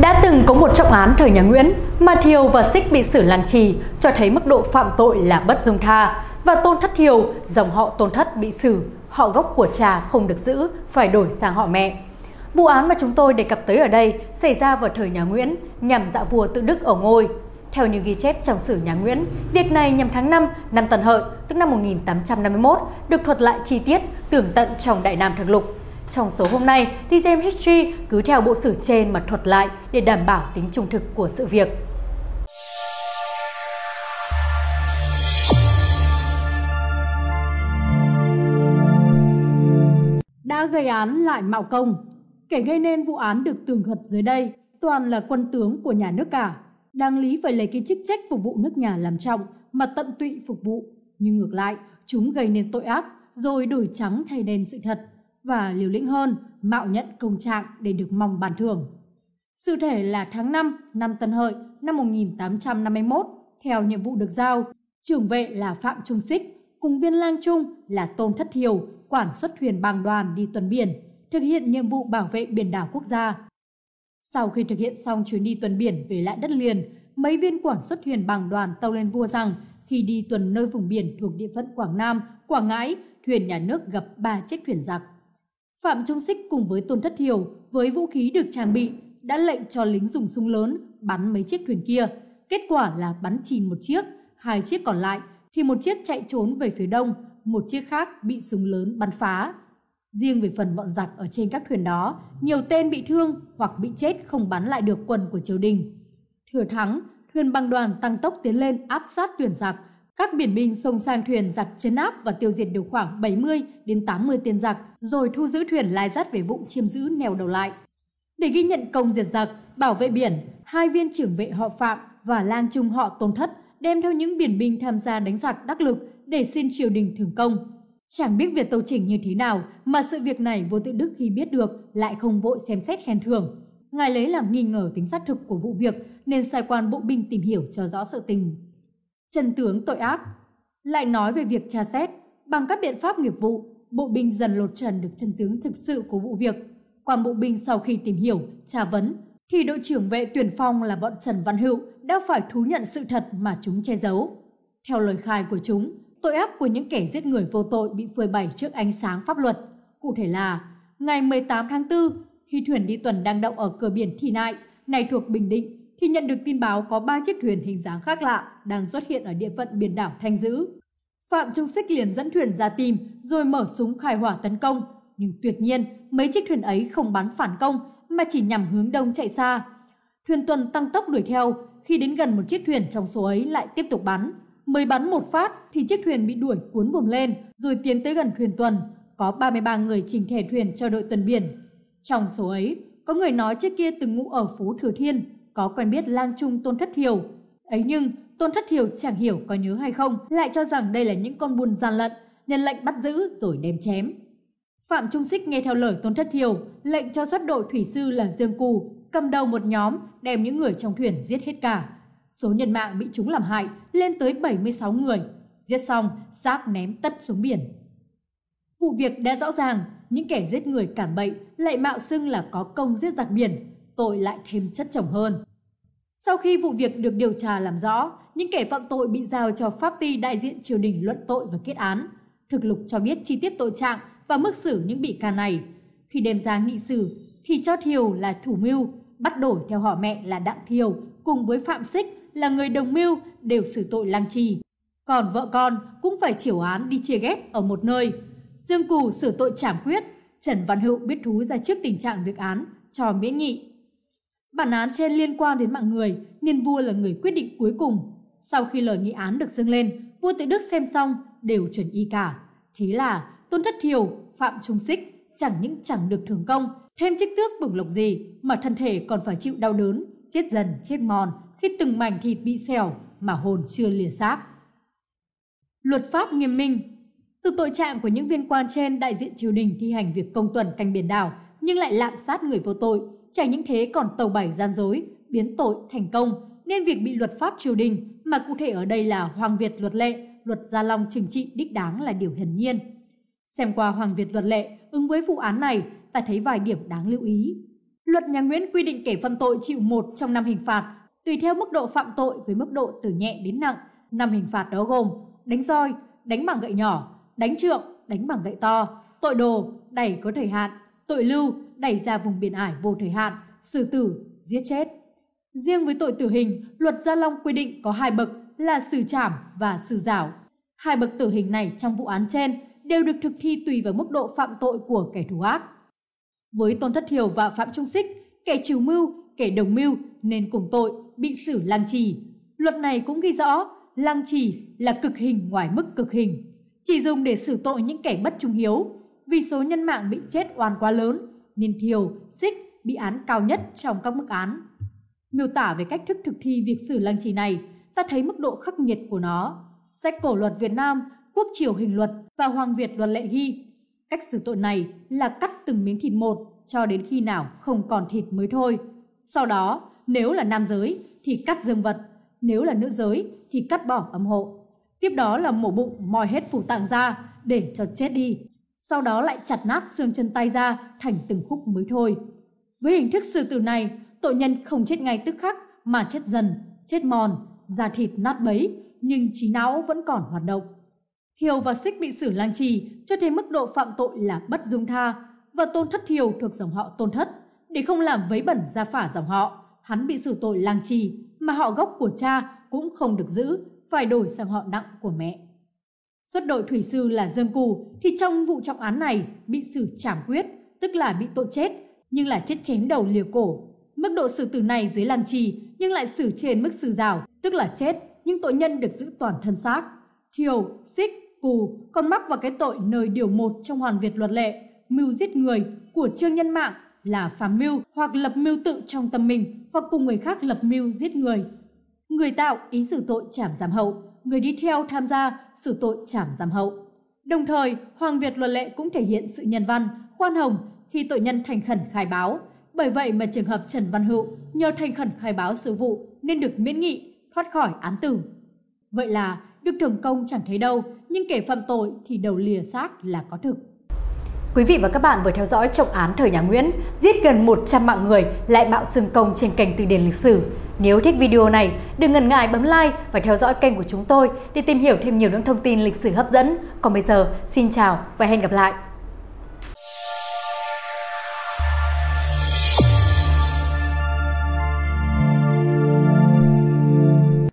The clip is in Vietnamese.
Đã từng có một trọng án thời nhà Nguyễn mà Thiều và Xích bị xử làng trì cho thấy mức độ phạm tội là bất dung tha và Tôn Thất Thiều, dòng họ Tôn Thất bị xử, họ gốc của cha không được giữ, phải đổi sang họ mẹ. Vụ án mà chúng tôi đề cập tới ở đây xảy ra vào thời nhà Nguyễn nhằm dạ vua tự Đức ở ngôi. Theo như ghi chép trong sử nhà Nguyễn, việc này nhằm tháng 5 năm Tân Hợi, tức năm 1851, được thuật lại chi tiết, tưởng tận trong Đại Nam Thực Lục. Trong số hôm nay thì James History cứ theo bộ sử trên mà thuật lại để đảm bảo tính trung thực của sự việc. Đã gây án lại mạo công. Kẻ gây nên vụ án được tường thuật dưới đây toàn là quân tướng của nhà nước cả. Đáng lý phải lấy cái chức trách phục vụ nước nhà làm trọng mà tận tụy phục vụ. Nhưng ngược lại, chúng gây nên tội ác rồi đổi trắng thay đen sự thật và liều lĩnh hơn, mạo nhận công trạng để được mong bàn thưởng. Sự thể là tháng 5 năm Tân Hợi năm 1851, theo nhiệm vụ được giao, trưởng vệ là Phạm Trung Xích, cùng viên lang trung là Tôn Thất Thiều, quản xuất thuyền bàng đoàn đi tuần biển, thực hiện nhiệm vụ bảo vệ biển đảo quốc gia. Sau khi thực hiện xong chuyến đi tuần biển về lại đất liền, mấy viên quản xuất thuyền bằng đoàn tâu lên vua rằng khi đi tuần nơi vùng biển thuộc địa phận Quảng Nam, Quảng Ngãi, thuyền nhà nước gặp ba chiếc thuyền giặc. Phạm Trung Xích cùng với Tôn Thất Hiểu với vũ khí được trang bị đã lệnh cho lính dùng súng lớn bắn mấy chiếc thuyền kia. Kết quả là bắn chìm một chiếc, hai chiếc còn lại thì một chiếc chạy trốn về phía đông, một chiếc khác bị súng lớn bắn phá. Riêng về phần bọn giặc ở trên các thuyền đó, nhiều tên bị thương hoặc bị chết không bắn lại được quần của triều đình. Thừa thắng, thuyền băng đoàn tăng tốc tiến lên áp sát thuyền giặc, các biển binh xông sang thuyền giặc chấn áp và tiêu diệt được khoảng 70 đến 80 tên giặc, rồi thu giữ thuyền lai dắt về vụ chiêm giữ neo đầu lại. Để ghi nhận công diệt giặc, bảo vệ biển, hai viên trưởng vệ họ Phạm và lang trung họ Tôn Thất đem theo những biển binh tham gia đánh giặc đắc lực để xin triều đình thưởng công. Chẳng biết việc tàu chỉnh như thế nào mà sự việc này vô tự đức khi biết được lại không vội xem xét khen thưởng. Ngài lấy làm nghi ngờ tính xác thực của vụ việc nên sai quan bộ binh tìm hiểu cho rõ sự tình chân tướng tội ác. Lại nói về việc tra xét, bằng các biện pháp nghiệp vụ, bộ binh dần lột trần được chân tướng thực sự của vụ việc. Quan bộ binh sau khi tìm hiểu, tra vấn, thì đội trưởng vệ tuyển phong là bọn Trần Văn Hữu đã phải thú nhận sự thật mà chúng che giấu. Theo lời khai của chúng, tội ác của những kẻ giết người vô tội bị phơi bày trước ánh sáng pháp luật. Cụ thể là, ngày 18 tháng 4, khi thuyền đi tuần đang đậu ở cửa biển Thị Nại, này thuộc Bình Định, thì nhận được tin báo có 3 chiếc thuyền hình dáng khác lạ đang xuất hiện ở địa phận biển đảo Thanh Dữ. Phạm Trung Xích liền dẫn thuyền ra tìm rồi mở súng khai hỏa tấn công. Nhưng tuyệt nhiên, mấy chiếc thuyền ấy không bắn phản công mà chỉ nhằm hướng đông chạy xa. Thuyền tuần tăng tốc đuổi theo, khi đến gần một chiếc thuyền trong số ấy lại tiếp tục bắn. Mới bắn một phát thì chiếc thuyền bị đuổi cuốn buồm lên rồi tiến tới gần thuyền tuần. Có 33 người trình thẻ thuyền cho đội tuần biển. Trong số ấy, có người nói chiếc kia từng ngụ ở phố Thừa Thiên, có quen biết lang trung Tôn Thất Thiều. Ấy nhưng Tôn Thất Thiều chẳng hiểu có nhớ hay không, lại cho rằng đây là những con buôn gian lận, nhân lệnh bắt giữ rồi đem chém. Phạm Trung Xích nghe theo lời Tôn Thất Thiều, lệnh cho xuất đội thủy sư là Dương Cù, cầm đầu một nhóm đem những người trong thuyền giết hết cả. Số nhân mạng bị chúng làm hại lên tới 76 người. Giết xong, xác ném tất xuống biển. Vụ việc đã rõ ràng, những kẻ giết người cản bậy lại mạo xưng là có công giết giặc biển, tội lại thêm chất chồng hơn. Sau khi vụ việc được điều tra làm rõ, những kẻ phạm tội bị giao cho pháp ty đại diện triều đình luận tội và kết án. Thực lục cho biết chi tiết tội trạng và mức xử những bị can này. Khi đem ra nghị xử, thì cho Thiều là thủ mưu, bắt đổi theo họ mẹ là Đặng Thiều, cùng với Phạm Xích là người đồng mưu đều xử tội lang trì. Còn vợ con cũng phải chịu án đi chia ghép ở một nơi. Dương Cù xử tội trảm quyết, Trần Văn Hữu biết thú ra trước tình trạng việc án, cho miễn nghị Bản án trên liên quan đến mạng người nên vua là người quyết định cuối cùng. Sau khi lời nghị án được dâng lên, vua tự Đức xem xong đều chuẩn y cả. Thế là Tôn Thất Thiều, Phạm Trung Xích chẳng những chẳng được thưởng công, thêm chức tước bổng lộc gì mà thân thể còn phải chịu đau đớn, chết dần chết mòn khi từng mảnh thịt bị xẻo mà hồn chưa lìa xác. Luật pháp nghiêm minh Từ tội trạng của những viên quan trên đại diện triều đình thi hành việc công tuần canh biển đảo nhưng lại lạm sát người vô tội, chẳng những thế còn tàu bảy gian dối, biến tội thành công, nên việc bị luật pháp triều đình, mà cụ thể ở đây là Hoàng Việt luật lệ, luật Gia Long trừng trị đích đáng là điều hiển nhiên. Xem qua Hoàng Việt luật lệ ứng với vụ án này, ta thấy vài điểm đáng lưu ý. Luật nhà Nguyễn quy định kẻ phạm tội chịu một trong năm hình phạt, tùy theo mức độ phạm tội với mức độ từ nhẹ đến nặng. Năm hình phạt đó gồm đánh roi, đánh bằng gậy nhỏ, đánh trượng, đánh bằng gậy to, tội đồ, đẩy có thời hạn, tội lưu, đẩy ra vùng biển ải vô thời hạn, xử tử, giết chết. Riêng với tội tử hình, luật Gia Long quy định có hai bậc là xử trảm và xử giảo. Hai bậc tử hình này trong vụ án trên đều được thực thi tùy vào mức độ phạm tội của kẻ thù ác. Với Tôn Thất Thiều và Phạm Trung Xích, kẻ chủ mưu, kẻ đồng mưu nên cùng tội bị xử lang trì. Luật này cũng ghi rõ lang trì là cực hình ngoài mức cực hình, chỉ dùng để xử tội những kẻ bất trung hiếu. Vì số nhân mạng bị chết oan quá lớn nên Thiều, Xích bị án cao nhất trong các mức án. Miêu tả về cách thức thực thi việc xử lăng trì này, ta thấy mức độ khắc nghiệt của nó. Sách cổ luật Việt Nam, Quốc triều hình luật và Hoàng Việt luật lệ ghi Cách xử tội này là cắt từng miếng thịt một cho đến khi nào không còn thịt mới thôi. Sau đó, nếu là nam giới thì cắt dương vật, nếu là nữ giới thì cắt bỏ âm hộ. Tiếp đó là mổ bụng moi hết phủ tạng ra để cho chết đi. Sau đó lại chặt nát xương chân tay ra thành từng khúc mới thôi. Với hình thức xử tử này, tội nhân không chết ngay tức khắc mà chết dần, chết mòn, da thịt nát bấy nhưng trí não vẫn còn hoạt động. Thiều và Xích bị xử lang trì cho thấy mức độ phạm tội là bất dung tha và Tôn Thất Thiều thuộc dòng họ Tôn Thất. Để không làm vấy bẩn gia phả dòng họ, hắn bị xử tội lang trì mà họ gốc của cha cũng không được giữ, phải đổi sang họ nặng của mẹ. Xuất đội thủy sư là Dương Cù thì trong vụ trọng án này bị xử trảm quyết, tức là bị tội chết, nhưng là chết chém đầu liều cổ. Mức độ xử tử này dưới lang trì nhưng lại xử trên mức xử rào, tức là chết, nhưng tội nhân được giữ toàn thân xác. Thiều, Xích Cù còn mắc vào cái tội nơi điều 1 trong Hoàn Việt luật lệ, mưu giết người của trương nhân mạng là phàm mưu hoặc lập mưu tự trong tâm mình hoặc cùng người khác lập mưu giết người. Người tạo ý xử tội trảm giám hậu, người đi theo tham gia xử tội trảm giám hậu. Đồng thời, Hoàng Việt luật lệ cũng thể hiện sự nhân văn, khoan hồng khi tội nhân thành khẩn khai báo. Bởi vậy mà trường hợp Trần Văn Hữu nhờ thành khẩn khai báo sự vụ nên được miễn nghị, thoát khỏi án tử. Vậy là được thưởng công chẳng thấy đâu, nhưng kẻ phạm tội thì đầu lìa xác là có thực. Quý vị và các bạn vừa theo dõi trọng án thời nhà Nguyễn, giết gần 100 mạng người lại bạo xưng công trên kênh Từ điển lịch sử. Nếu thích video này, đừng ngần ngại bấm like và theo dõi kênh của chúng tôi để tìm hiểu thêm nhiều những thông tin lịch sử hấp dẫn. Còn bây giờ, xin chào và hẹn gặp lại!